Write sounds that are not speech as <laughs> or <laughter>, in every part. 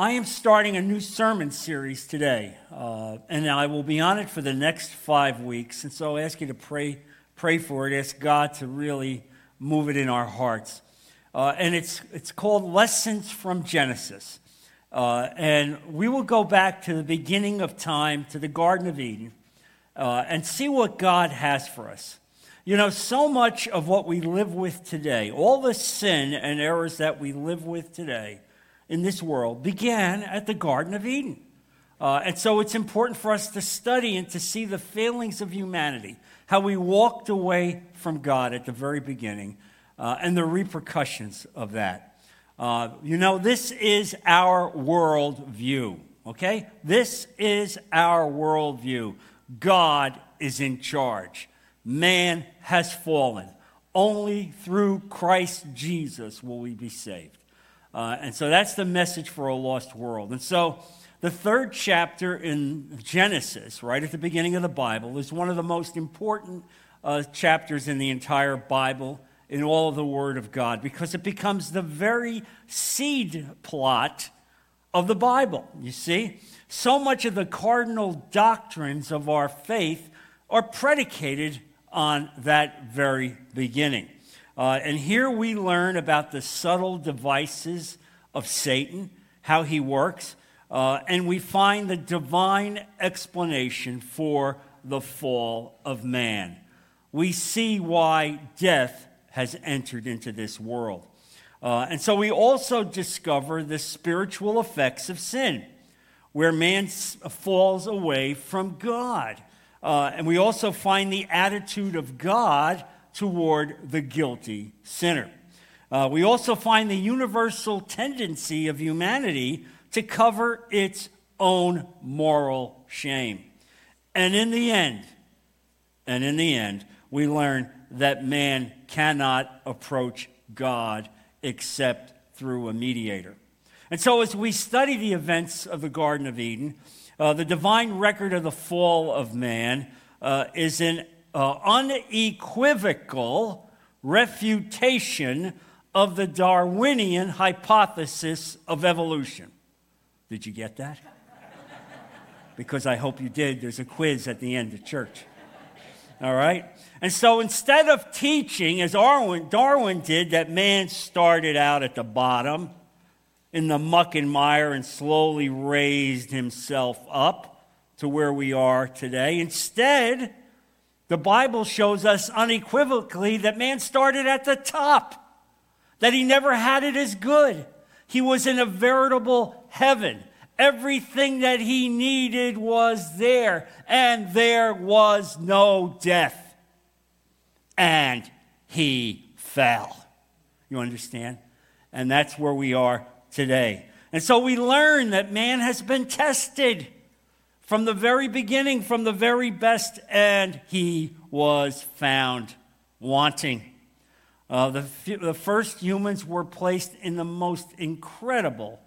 I am starting a new sermon series today, uh, and I will be on it for the next five weeks. And so I ask you to pray, pray for it. Ask God to really move it in our hearts. Uh, and it's, it's called Lessons from Genesis. Uh, and we will go back to the beginning of time, to the Garden of Eden, uh, and see what God has for us. You know, so much of what we live with today, all the sin and errors that we live with today in this world, began at the Garden of Eden. Uh, and so it's important for us to study and to see the failings of humanity, how we walked away from God at the very beginning, uh, and the repercussions of that. Uh, you know, this is our world view, okay? This is our world view. God is in charge. Man has fallen. Only through Christ Jesus will we be saved. Uh, and so that's the message for a lost world. And so the third chapter in Genesis, right at the beginning of the Bible, is one of the most important uh, chapters in the entire Bible in all of the Word of God because it becomes the very seed plot of the Bible. You see? So much of the cardinal doctrines of our faith are predicated on that very beginning. Uh, and here we learn about the subtle devices of Satan, how he works, uh, and we find the divine explanation for the fall of man. We see why death has entered into this world. Uh, and so we also discover the spiritual effects of sin, where man falls away from God. Uh, and we also find the attitude of God toward the guilty sinner. Uh, we also find the universal tendency of humanity to cover its own moral shame. And in the end, and in the end, we learn that man cannot approach God except through a mediator. And so, as we study the events of the Garden of Eden, uh, the divine record of the fall of man uh, is an uh, unequivocal refutation of the Darwinian hypothesis of evolution. Did you get that? because I hope you did. There's a quiz at the end of church. All right? And so instead of teaching, as Darwin, Darwin did, that man started out at the bottom in the muck and mire and slowly raised himself up to where we are today, instead, the Bible shows us unequivocally that man started at the top, that he never had it as good. He was in a veritable heaven. Everything that he needed was there, and there was no death. And he fell. You understand? And that's where we are today. And so we learn that man has been tested from the very beginning, from the very best, and he was found wanting. Uh, the, the first humans were placed in the most incredible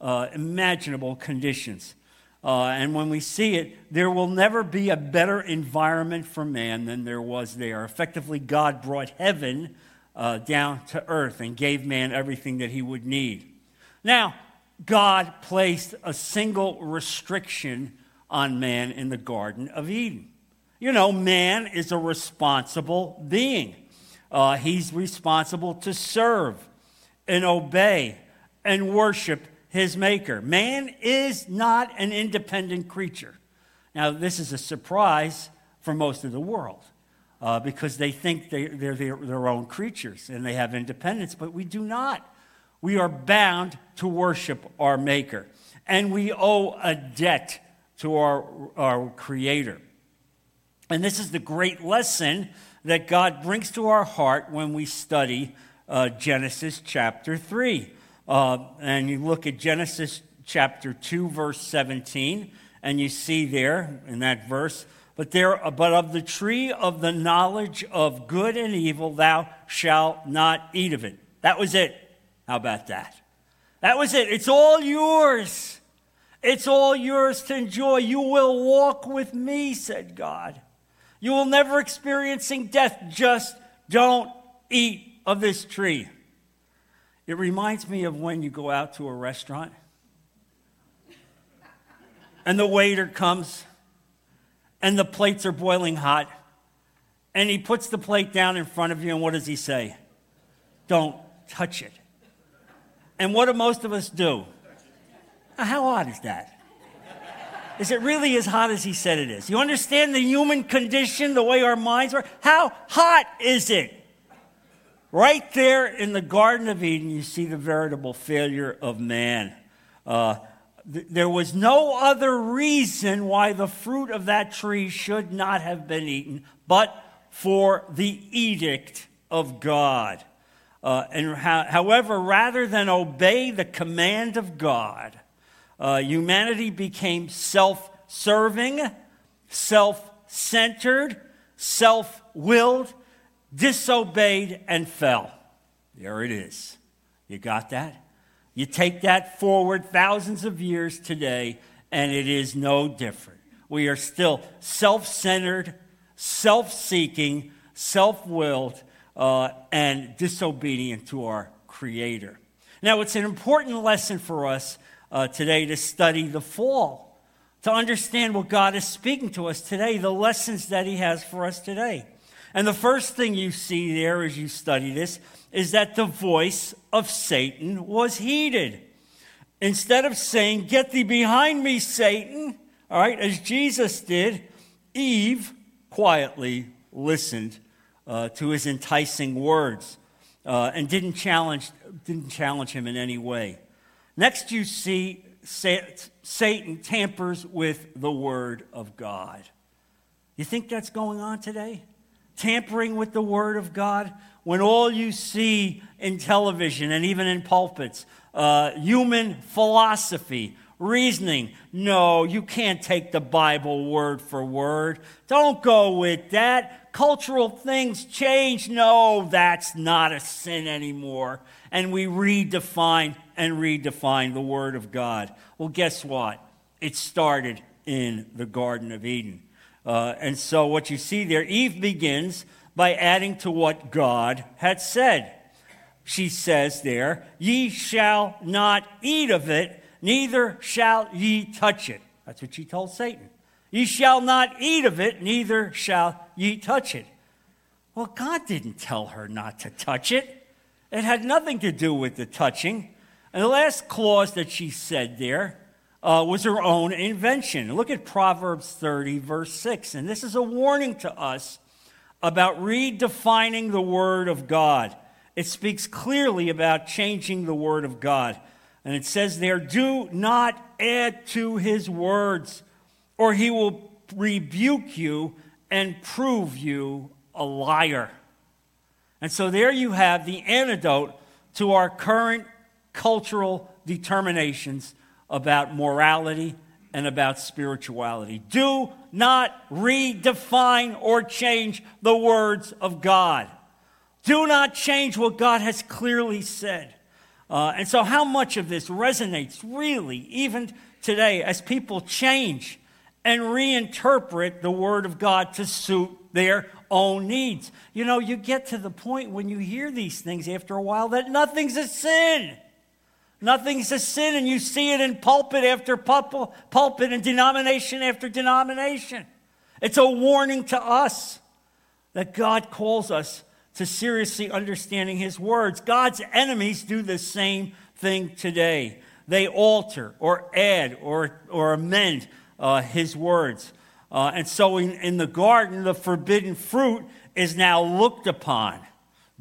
uh, imaginable conditions. Uh, and when we see it, there will never be a better environment for man than there was there. Effectively, God brought heaven uh, down to earth and gave man everything that he would need. Now, God placed a single restriction on man in the Garden of Eden. You know, man is a responsible being, uh, he's responsible to serve and obey and worship his maker. Man is not an independent creature. Now, this is a surprise for most of the world uh, because they think they, they're their, their own creatures and they have independence, but we do not. We are bound to worship our maker, and we owe a debt to our, our creator. And this is the great lesson that God brings to our heart when we study uh, Genesis chapter 3. Uh, and you look at Genesis chapter 2, verse 17, and you see there in that verse, but there, but of the tree of the knowledge of good and evil, thou shalt not eat of it. That was it. How about that? That was it. It's all yours. It's all yours to enjoy. You will walk with me, said God. You will never experiencing death. Just don't eat of this tree. It reminds me of when you go out to a restaurant and the waiter comes, and the plates are boiling hot, and he puts the plate down in front of you, and what does he say? Don't touch it. And what do most of us do? How hot is that? Is it really as hot as he said it is? You understand the human condition, the way our minds are? How hot is it? Right there in the Garden of Eden, you see the veritable failure of man. Uh, th- there was no other reason why the fruit of that tree should not have been eaten but for the edict of God. Uh, and ha- however, rather than obey the command of God, uh, humanity became self serving, self centered, self willed, disobeyed, and fell. There it is. You got that? You take that forward thousands of years today, and it is no different. We are still self centered, self seeking, self willed, uh, and disobedient to our Creator. Now, it's an important lesson for us uh, today to study the fall, to understand what God is speaking to us today, the lessons that He has for us today. And the first thing you see there as you study this is that the voice of Satan was heeded. Instead of saying, Get thee behind me, Satan, all right, as Jesus did, Eve quietly listened uh, to his enticing words uh, and didn't challenge, didn't challenge him in any way. Next, you see Satan tampers with the word of God. You think that's going on today? tampering with the Word of God, when all you see in television and even in pulpits, uh, human philosophy, reasoning, no, you can't take the Bible word for word. Don't go with that. Cultural things change. No, that's not a sin anymore. And we redefine and redefine the Word of God. Well, guess what? It started in the Garden of Eden. Uh, and so what you see there, Eve begins by adding to what God had said. She says there, Ye shall not eat of it, neither shall ye touch it. That's what she told Satan. Ye shall not eat of it, neither shall ye touch it. Well, God didn't tell her not to touch it. It had nothing to do with the touching. And the last clause that she said there uh, was her own invention. Look at Proverbs 30, verse 6. And this is a warning to us about redefining the Word of God. It speaks clearly about changing the Word of God. And it says there, do not add to his words, or he will rebuke you and prove you a liar. And so there you have the antidote to our current cultural determinations about morality and about spirituality. Do not redefine or change the words of God. Do not change what God has clearly said. Uh, and so, how much of this resonates really, even today, as people change and reinterpret the Word of God to suit their own needs? You know, you get to the point when you hear these things after a while that nothing's a sin. Nothing's a sin, and you see it in pulpit after pulpit and denomination after denomination. It's a warning to us that God calls us to seriously understanding His words. God's enemies do the same thing today. They alter or add or, or amend uh, His words. Uh, and so in, in the garden, the forbidden fruit is now looked upon,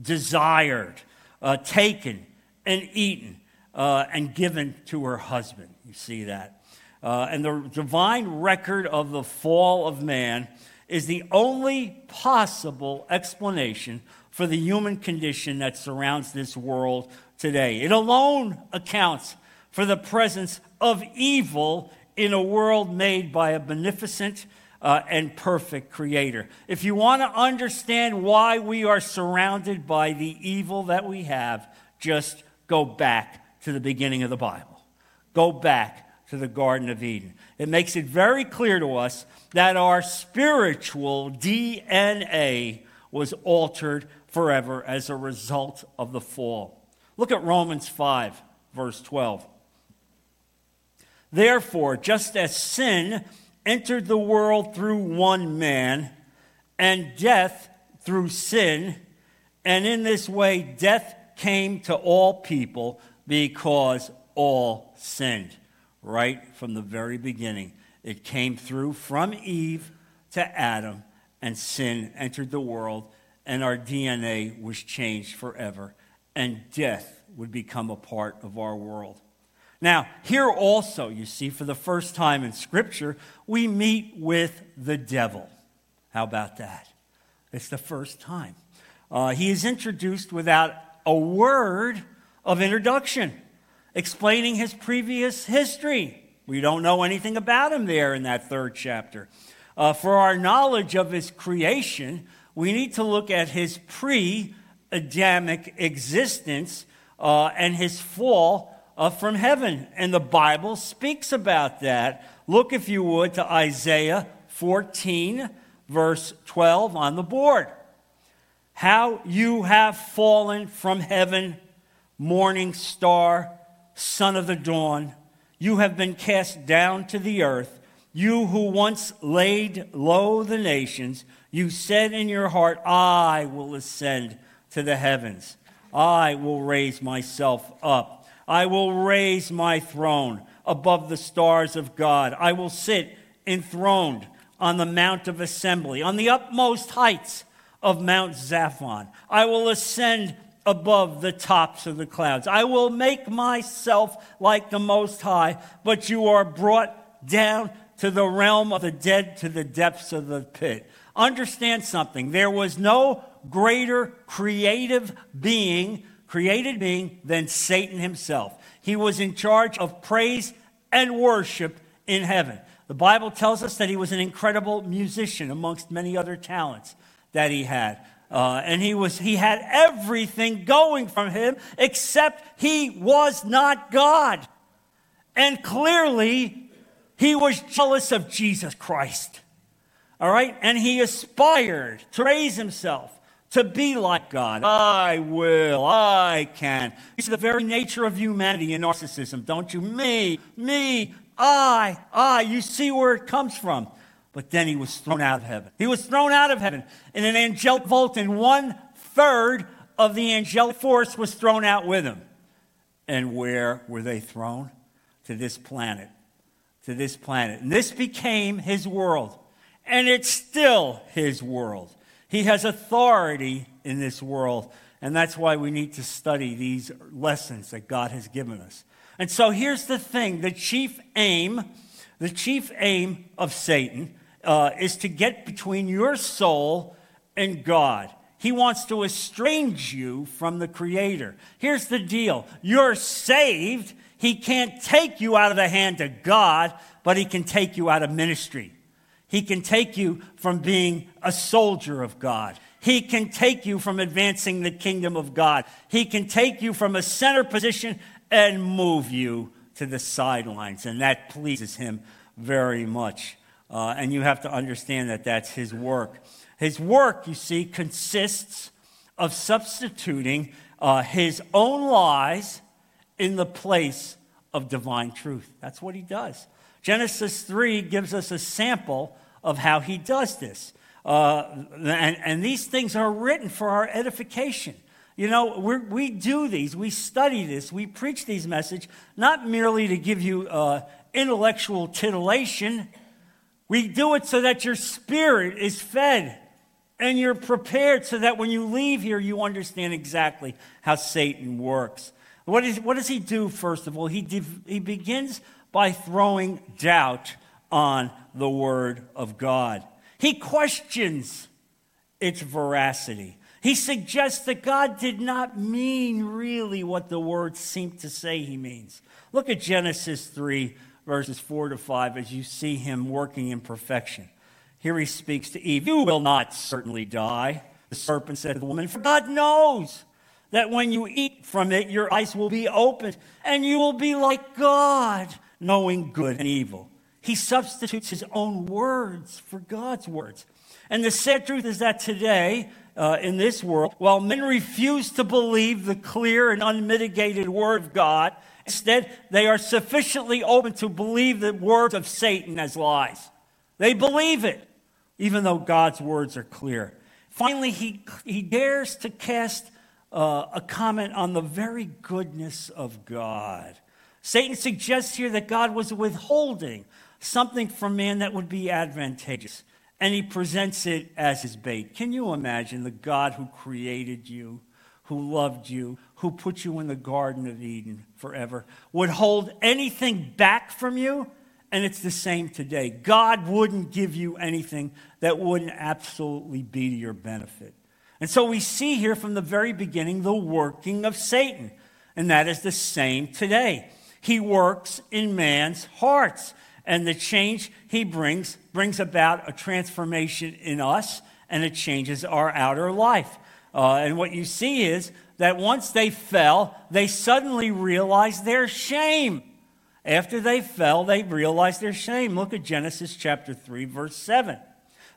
desired, uh, taken, and eaten uh, and given to her husband. You see that. Uh, and the divine record of the fall of man is the only possible explanation for the human condition that surrounds this world today. It alone accounts for the presence of evil in a world made by a beneficent uh, and perfect creator. If you want to understand why we are surrounded by the evil that we have, just go back to the beginning of the Bible. Go back to the Garden of Eden. It makes it very clear to us that our spiritual DNA was altered forever as a result of the fall. Look at Romans 5, verse 12. Therefore, just as sin entered the world through one man, and death through sin, and in this way death came to all people because all sinned. Right from the very beginning, it came through from Eve to Adam, and sin entered the world, and our DNA was changed forever, and death would become a part of our world. Now, here also, you see, for the first time in Scripture, we meet with the devil. How about that? It's the first time. Uh, he is introduced without a word of introduction, explaining his previous history. We don't know anything about him there in that third chapter. Uh, for our knowledge of his creation, we need to look at his pre Adamic existence uh, and his fall uh, from heaven. And the Bible speaks about that. Look, if you would, to Isaiah 14, verse 12 on the board. How you have fallen from heaven, morning star, son of the dawn. You have been cast down to the earth. You who once laid low the nations, you said in your heart, I will ascend to the heavens. I will raise myself up I will raise my throne above the stars of God. I will sit enthroned on the Mount of Assembly, on the utmost heights of Mount Zaphon. I will ascend above the tops of the clouds. I will make myself like the Most High, but you are brought down to the realm of the dead, to the depths of the pit. Understand something. There was no greater creative being created being than Satan himself. He was in charge of praise and worship in heaven. The Bible tells us that he was an incredible musician amongst many other talents that he had. Uh, and he was he had everything going from him except he was not God. And clearly he was jealous of Jesus Christ. All right? And he aspired to raise himself to be like God. I will, I can. It's the very nature of humanity and narcissism, don't you? Me, me, I, I. You see where it comes from. But then he was thrown out of heaven. He was thrown out of heaven in an angelic vault, and one third of the angelic force was thrown out with him. And where were they thrown? To this planet. To this planet. And this became his world. And it's still his world. He has authority in this world, and that's why we need to study these lessons that God has given us. And so here's the thing the chief aim, the chief aim of Satan uh, is to get between your soul and God. He wants to estrange you from the Creator. Here's the deal you're saved. He can't take you out of the hand of God, but He can take you out of ministry. He can take you from being a soldier of God. He can take you from advancing the kingdom of God. He can take you from a center position and move you to the sidelines. And that pleases him very much. Uh, and you have to understand that that's his work. His work, you see, consists of substituting uh, his own lies in the place of divine truth. That's what he does. Genesis 3 gives us a sample of how he does this. Uh, and, and these things are written for our edification. You know, we do these, we study this, we preach these messages, not merely to give you uh, intellectual titillation. We do it so that your spirit is fed and you're prepared so that when you leave here, you understand exactly how Satan works. What, is, what does he do, first of all? He, div, he begins by throwing doubt on the Word of God. He questions its veracity. He suggests that God did not mean really what the words seem to say he means. Look at Genesis 3, verses 4 to 5, as you see him working in perfection. Here he speaks to Eve You will not certainly die. The serpent said to the woman, For God knows that when you eat from it, your eyes will be opened, and you will be like God, knowing good and evil. He substitutes his own words for God's words. And the sad truth is that today, uh, in this world, while men refuse to believe the clear and unmitigated word of God Instead, they are sufficiently open to believe the words of Satan as lies. They believe it, even though God's words are clear. Finally, he, he dares to cast uh, a comment on the very goodness of God. Satan suggests here that God was withholding something from man that would be advantageous, and he presents it as his bait. Can you imagine the God who created you, who loved you, who put you in the Garden of Eden forever, would hold anything back from you? And it's the same today. God wouldn't give you anything that wouldn't absolutely be to your benefit. And so we see here from the very beginning the working of Satan. And that is the same today. He works in man's hearts. And the change he brings brings about a transformation in us and it changes our outer life. Uh, and what you see is that once they fell, they suddenly realized their shame. After they fell, they realized their shame. Look at Genesis chapter 3, verse 7.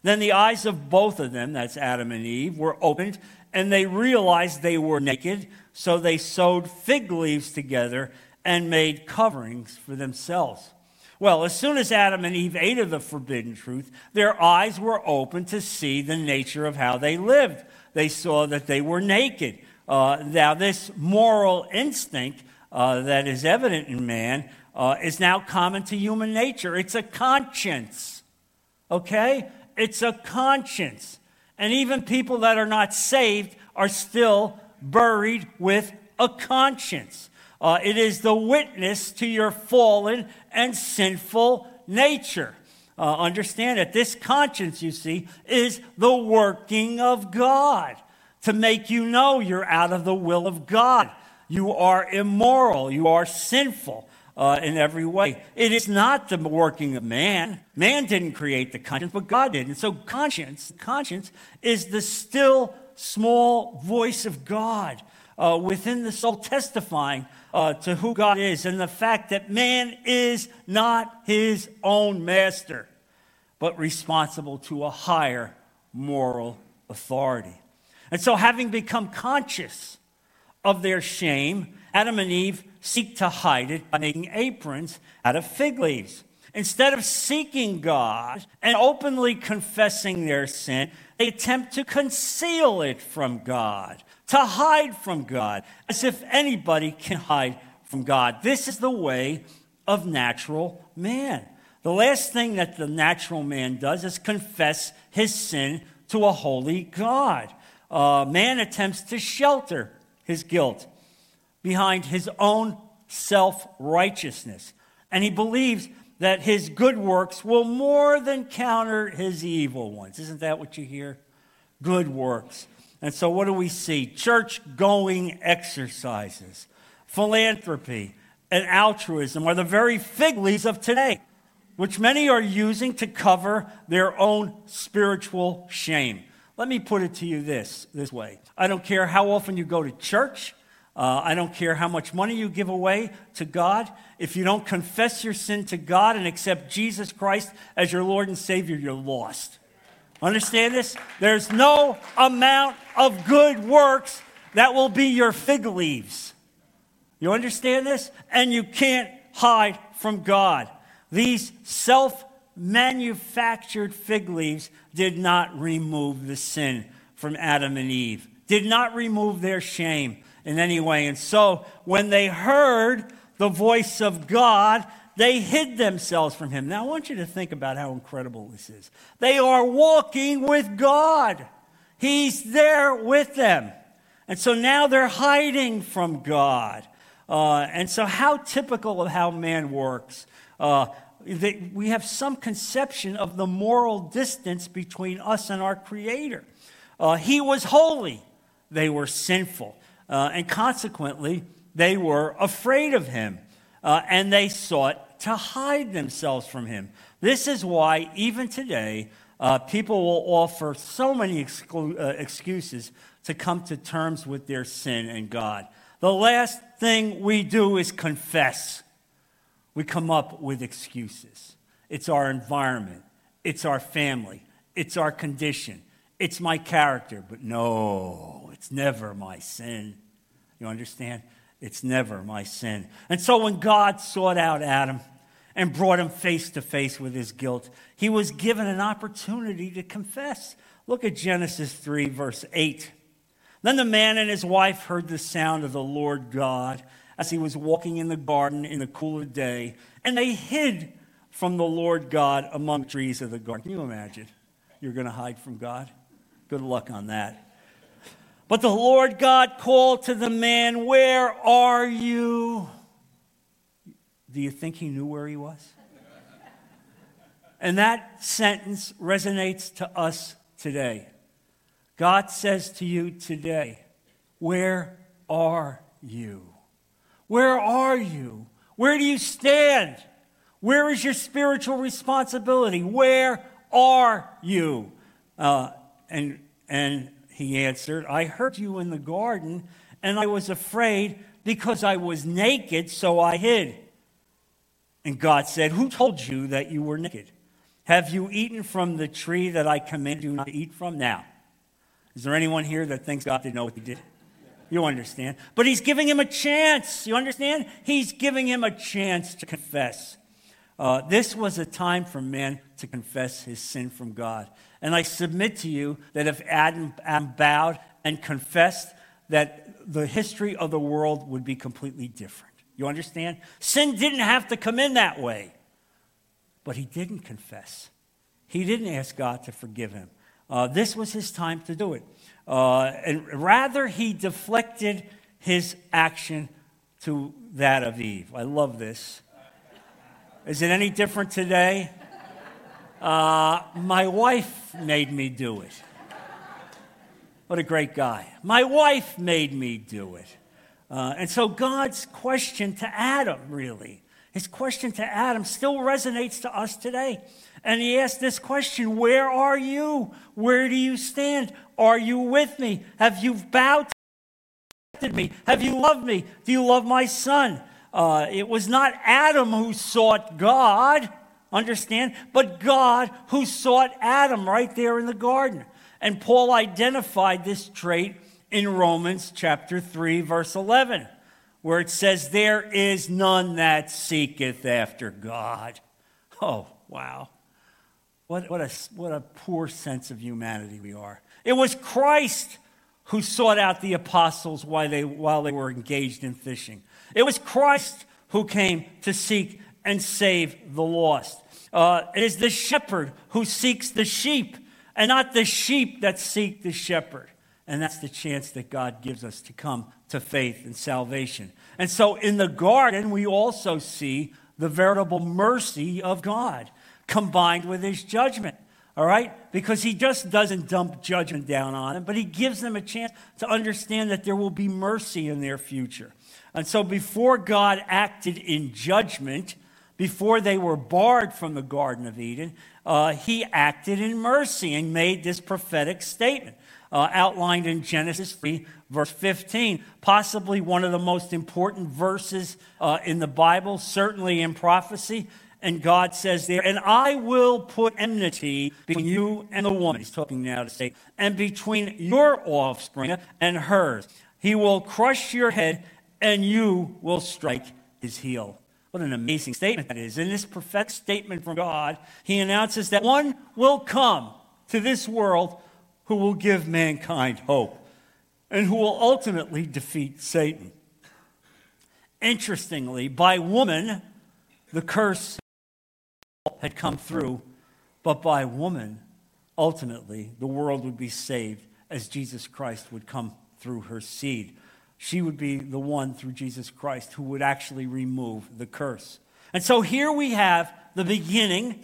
Then the eyes of both of them, that's Adam and Eve, were opened, and they realized they were naked. So they sewed fig leaves together and made coverings for themselves. Well, as soon as Adam and Eve ate of the forbidden truth, their eyes were open to see the nature of how they lived. They saw that they were naked. Uh, now, this moral instinct uh, that is evident in man uh, is now common to human nature. It's a conscience. Okay? It's a conscience. And even people that are not saved are still buried with a conscience. Uh, it is the witness to your fallen and sinful nature. Uh, understand that this conscience, you see, is the working of God to make you know you're out of the will of God. You are immoral, you are sinful uh, in every way. It is not the working of man. Man didn't create the conscience, but God did. And so conscience, conscience is the still small voice of God uh, within the soul testifying uh, to who God is and the fact that man is not his own master, but responsible to a higher moral authority. And so, having become conscious of their shame, Adam and Eve seek to hide it by making aprons out of fig leaves. Instead of seeking God and openly confessing their sin, they attempt to conceal it from God, to hide from God, as if anybody can hide from God. This is the way of natural man. The last thing that the natural man does is confess his sin to a holy God. Uh, man attempts to shelter his guilt behind his own self righteousness. And he believes that his good works will more than counter his evil ones. Isn't that what you hear? Good works. And so, what do we see? Church going exercises, philanthropy, and altruism are the very fig leaves of today, which many are using to cover their own spiritual shame. Let me put it to you this, this way I don't care how often you go to church. Uh, I don't care how much money you give away to God. If you don't confess your sin to God and accept Jesus Christ as your Lord and Savior, you're lost. Understand this? There's no amount of good works that will be your fig leaves. You understand this? And you can't hide from God. These self manufactured fig leaves did not remove the sin from Adam and Eve, did not remove their shame in any way. And so when they heard the voice of God, they hid themselves from him. Now I want you to think about how incredible this is. They are walking with God. He's there with them. And so now they're hiding from God. Uh, and so, how typical of how man works. Uh, we have some conception of the moral distance between us and our Creator. Uh, he was holy, they were sinful. Uh, and consequently, they were afraid of him uh, and they sought to hide themselves from him. This is why, even today, uh, people will offer so many exclu- uh, excuses to come to terms with their sin and God. The last thing we do is confess. We come up with excuses. It's our environment, it's our family, it's our condition, it's my character. But no, it's never my sin. You understand? It's never my sin. And so when God sought out Adam and brought him face to face with his guilt, he was given an opportunity to confess. Look at Genesis 3, verse 8. Then the man and his wife heard the sound of the Lord God as he was walking in the garden in the cool of the day, and they hid from the Lord God among trees of the garden. Can you imagine? You're going to hide from God? Good luck on that. But the Lord God called to the man, Where are you? Do you think he knew where he was? And that sentence resonates to us today. God says to you today, Where are you? Where are you? Where do you stand? Where is your spiritual responsibility? Where are you? Uh, and, and he answered, I heard you in the garden, and I was afraid because I was naked, so I hid. And God said, Who told you that you were naked? Have you eaten from the tree that I command you not to eat from? Now, is there anyone here that thinks God didn't know what he did? You understand. But he's giving him a chance. You understand? He's giving him a chance to confess. Uh, this was a time for man to confess his sin from God. And I submit to you that if Adam, Adam bowed and confessed, that the history of the world would be completely different. You understand? Sin didn't have to come in that way. But he didn't confess. He didn't ask God to forgive him. Uh, this was his time to do it. Uh, and rather, he deflected his action to that of Eve. I love this. Is it any different today? Uh, my wife made me do it. What a great guy. My wife made me do it. Uh, and so God's question to Adam, really, his question to Adam still resonates to us today. And he asked this question Where are you? Where do you stand? Are you with me? Have you bowed to me? Have you loved me? Do you love my son? Uh, it was not Adam who sought God understand? But God who sought Adam right there in the garden. And Paul identified this trait in Romans chapter 3, verse 11, where it says, There is none that seeketh after God. Oh, wow. What, what, a, what a poor sense of humanity we are. It was Christ who sought out the apostles while they, while they were engaged in fishing. It was Christ who came to seek and save the lost. Uh, it is the shepherd who seeks the sheep, and not the sheep that seek the shepherd. And that's the chance that God gives us to come to faith and salvation. And so in the garden, we also see the veritable mercy of God combined with his judgment. All right? Because he just doesn't dump judgment down on them, but he gives them a chance to understand that there will be mercy in their future. And so before God acted in judgment, before they were barred from the Garden of Eden, uh, he acted in mercy and made this prophetic statement. Uh, outlined in Genesis 3, verse 15. Possibly one of the most important verses uh, in the Bible, certainly in prophecy. And God says there, and I will put enmity between you and the woman. He's talking now to say, and between your offspring and hers. He will crush your head, and you will strike his heel. What an amazing statement that is. In this prophetic statement from God, he announces that one will come to this world who will give mankind hope and who will ultimately defeat Satan. Interestingly, by woman, the curse had come through, but by woman, ultimately, the world would be saved as Jesus Christ would come through her seed she would be the one through Jesus Christ who would actually remove the curse. And so here we have the beginning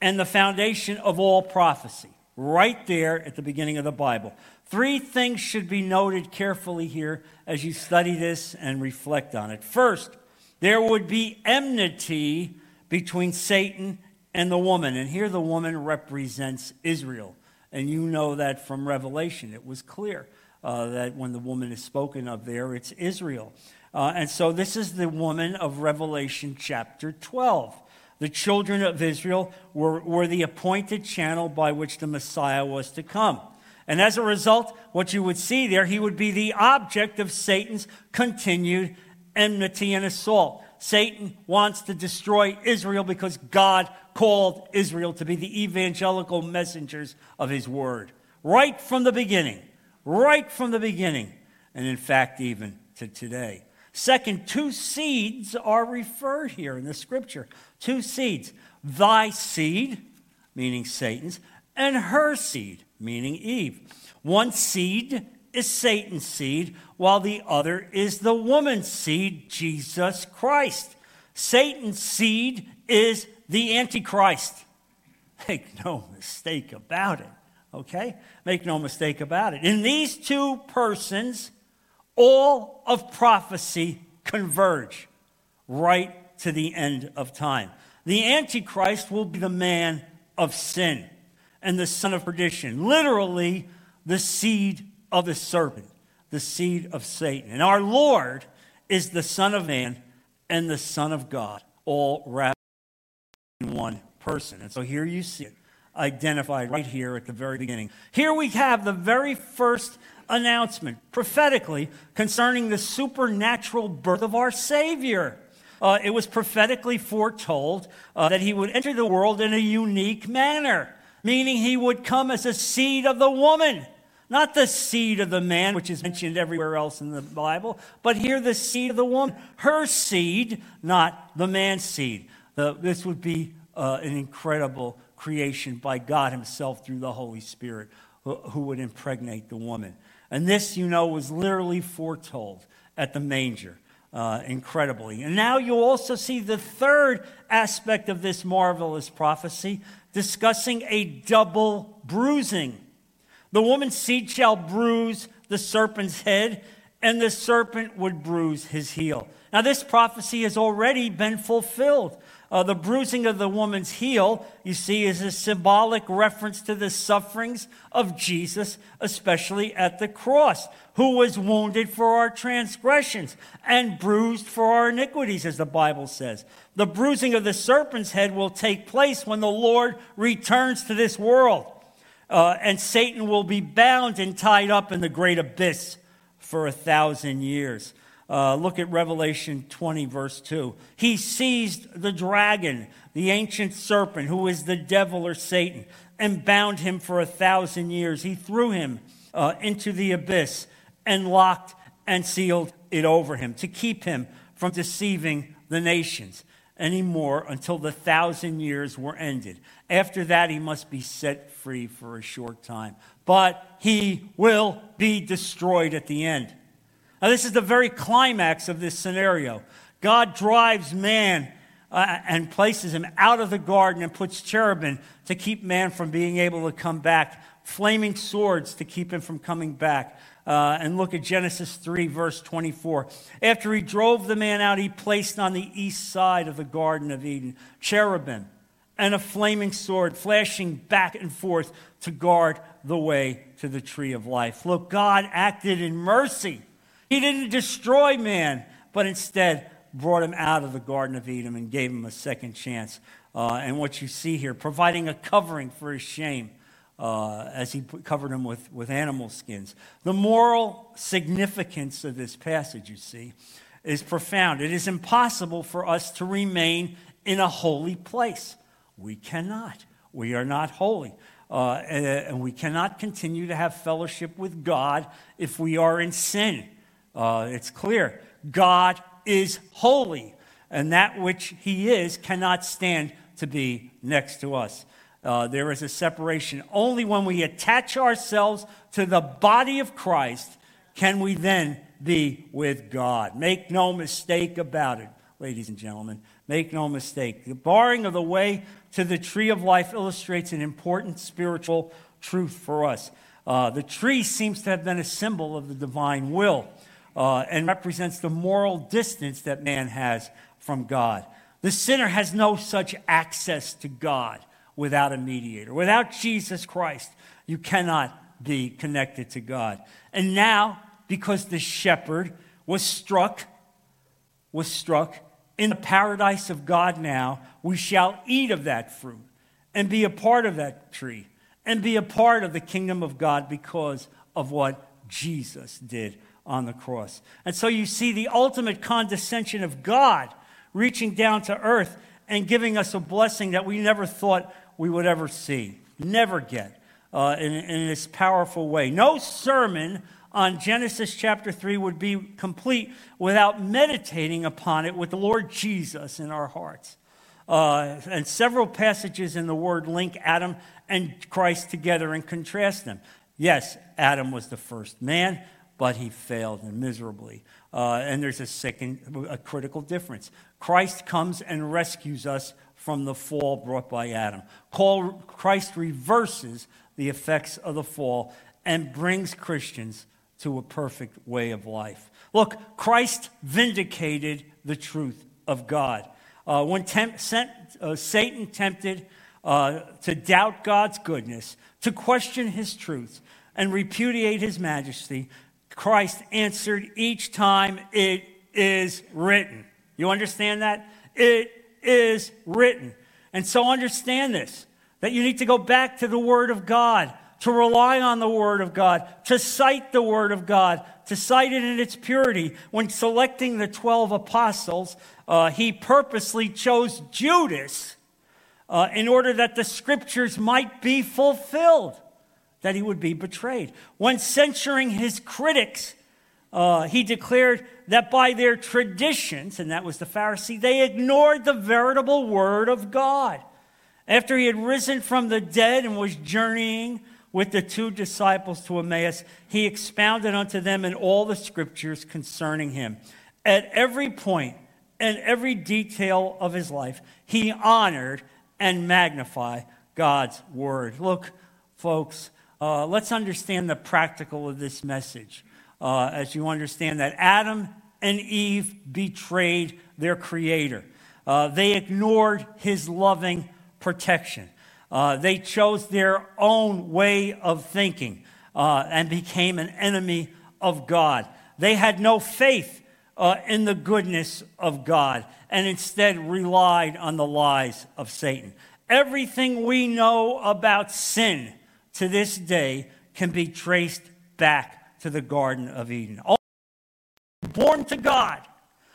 and the foundation of all prophecy, right there at the beginning of the Bible. Three things should be noted carefully here as you study this and reflect on it. First, there would be enmity between Satan and the woman. And here the woman represents Israel. And you know that from Revelation, it was clear uh, that when the woman is spoken of there, it's Israel. Uh, and so this is the woman of Revelation chapter 12. The children of Israel were, were the appointed channel by which the Messiah was to come. And as a result, what you would see there, he would be the object of Satan's continued enmity and assault. Satan wants to destroy Israel because God called Israel to be the evangelical messengers of his word. Right from the beginning. Right from the beginning. And in fact, even to today. Second, two seeds are referred here in the scripture. Two seeds. Thy seed, meaning Satan's, and her seed, meaning Eve. One seed is Satan's seed, while the other is the woman's seed, Jesus Christ. Satan's seed is the Antichrist. <laughs> Make no mistake about it, okay? Make no mistake about it. In these two persons, all of prophecy converge right to the end of time. The Antichrist will be the man of sin and the son of perdition, literally, the seed of the serpent, the seed of Satan. And our Lord is the Son of Man and the Son of God, all wrapped in one person. And so here you see it identified right here at the very beginning. Here we have the very first announcement prophetically concerning the supernatural birth of our Savior. Uh, it was prophetically foretold uh, that he would enter the world in a unique manner, meaning he would come as a seed of the woman not the seed of the man, which is mentioned everywhere else in the Bible, but here the seed of the woman, her seed, not the man's seed. The, this would be uh, an incredible creation by God Himself through the Holy Spirit who, would impregnate the woman. And this, you know, was literally foretold at the manger. Uh, incredibly. And now you also see the third aspect of this marvelous prophecy discussing a double bruising. The woman's seed shall bruise the serpent's head, and the serpent would bruise his heel. Now, this prophecy has already been fulfilled. Uh, the bruising of the woman's heel, you see, is a symbolic reference to the sufferings of Jesus, especially at the cross, who was wounded for our transgressions and bruised for our iniquities, as the Bible says. The bruising of the serpent's head will take place when the Lord returns to this world uh, and Satan will be bound and tied up in the great abyss for a thousand years. Uh, look at Revelation 20, verse 2. He seized the dragon, the ancient serpent, who is the devil or Satan, and bound him for a thousand years. He threw him uh, into the abyss and locked and sealed it over him to keep him from deceiving the nations anymore until the thousand years were ended. After that, he must be set free for a short time. But he will be destroyed at the end. Now, this is the very climax of this scenario. God drives man uh, and places him out of the garden and puts cherubim to keep man from being able to come back, flaming swords to keep him from coming back. Uh, and look at Genesis 3, verse 24. After he drove the man out, he placed on the east side of the Garden of Eden cherubim and a flaming sword flashing back and forth to guard the way to the tree of life. Look, God acted in mercy. He didn't destroy man, but instead brought him out of the Garden of Eden and gave him a second chance. Uh, and what you see here, providing a covering for his shame uh, as he covered him with, with animal skins. The moral significance of this passage, you see, is profound. It is impossible for us to remain in a holy place. We cannot. We are not holy. Uh, and, and, we cannot continue to have fellowship with God if we are in sin. Uh, it's clear. God is holy, and that which He is cannot stand to be next to us. Uh, there is a separation. Only when we attach ourselves to the body of Christ can we then be with God. Make no mistake about it, ladies and gentlemen. Make no mistake. The barring of the way to the tree of life illustrates an important spiritual truth for us. Uh, the tree seems to have been a symbol of the divine will uh, and represents the moral distance that man has from God. The sinner has no such access to God without a mediator. Without Jesus Christ, you cannot be connected to God. And now, because the shepherd was struck, was struck in the paradise of God now, we shall eat of that fruit and be a part of that tree and be a part of the kingdom of God because of what Jesus did on the cross. And so you see the ultimate condescension of God reaching down to earth and giving us a blessing that we never thought we would ever see, never get uh, in, in this powerful way. No sermon on Genesis chapter 3 would be complete without meditating upon it with the Lord Jesus in our hearts. Uh, and several passages in the Word link Adam and Christ together and contrast them. Yes, Adam was the first man, but he failed miserably. Uh, and there's a second, a critical difference. Christ comes and rescues us from the fall brought by Adam. Christ reverses the effects of the fall and brings Christians to a perfect way of life. Look, Christ vindicated the truth of God. Uh, when temp- sent, uh, Satan tempted uh, to doubt God's goodness, to question his truth, and repudiate his majesty, Christ answered each time, It is written. You understand that? It is written. And so understand this that you need to go back to the Word of God, to rely on the Word of God, to cite the Word of God, to cite it in its purity. When selecting the 12 apostles, uh, he purposely chose Judas uh, in order that the scriptures might be fulfilled, that he would be betrayed. When censuring his critics, uh, he declared that by their traditions, and that was the Pharisee, they ignored the veritable word of God. After he had risen from the dead and was journeying with the two disciples to Emmaus, he expounded unto them in all the scriptures concerning him. At every point and every detail of his life, he honored and magnified God's word. Look, folks, uh, let's understand the practical of this message uh, as you understand that Adam and Eve betrayed their creator. Uh, they ignored his loving protection. Uh, they chose their own way of thinking uh, and became an enemy of God. They had no faith uh, in the goodness of God and instead relied on the lies of Satan. Everything we know about sin to this day can be traced back to the Garden of Eden. Born to God,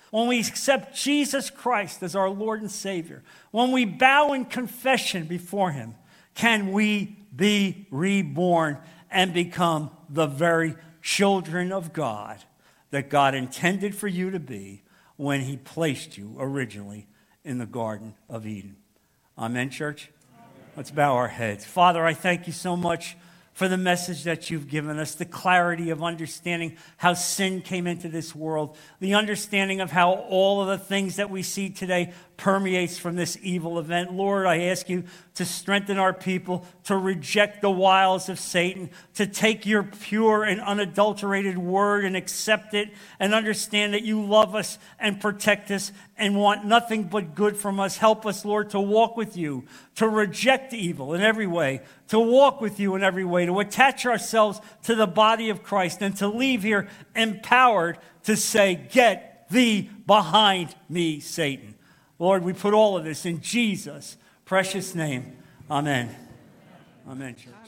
when we accept Jesus Christ as our Lord and Savior, when we bow in confession before Him, can we be reborn and become the very children of God that God intended for you to be when He placed you originally in the Garden of Eden. Amen, church? Let's bow our heads. Father, I thank you so much for the message that you've given us, the clarity of understanding how sin came into this world, the understanding of how all of the things that we see today permeates from this evil event. Lord, I ask you to strengthen our people, to reject the wiles of Satan, to take your pure and unadulterated word and accept it and understand that you love us and protect us and want nothing but good from us. Help us, Lord, to walk with you, to reject evil in every way, to walk with you in every way, to attach ourselves to the body of Christ, and to leave here empowered to say, Get thee behind me, Satan. Lord, we put all of this in Jesus' precious name. Amen. Amen, church.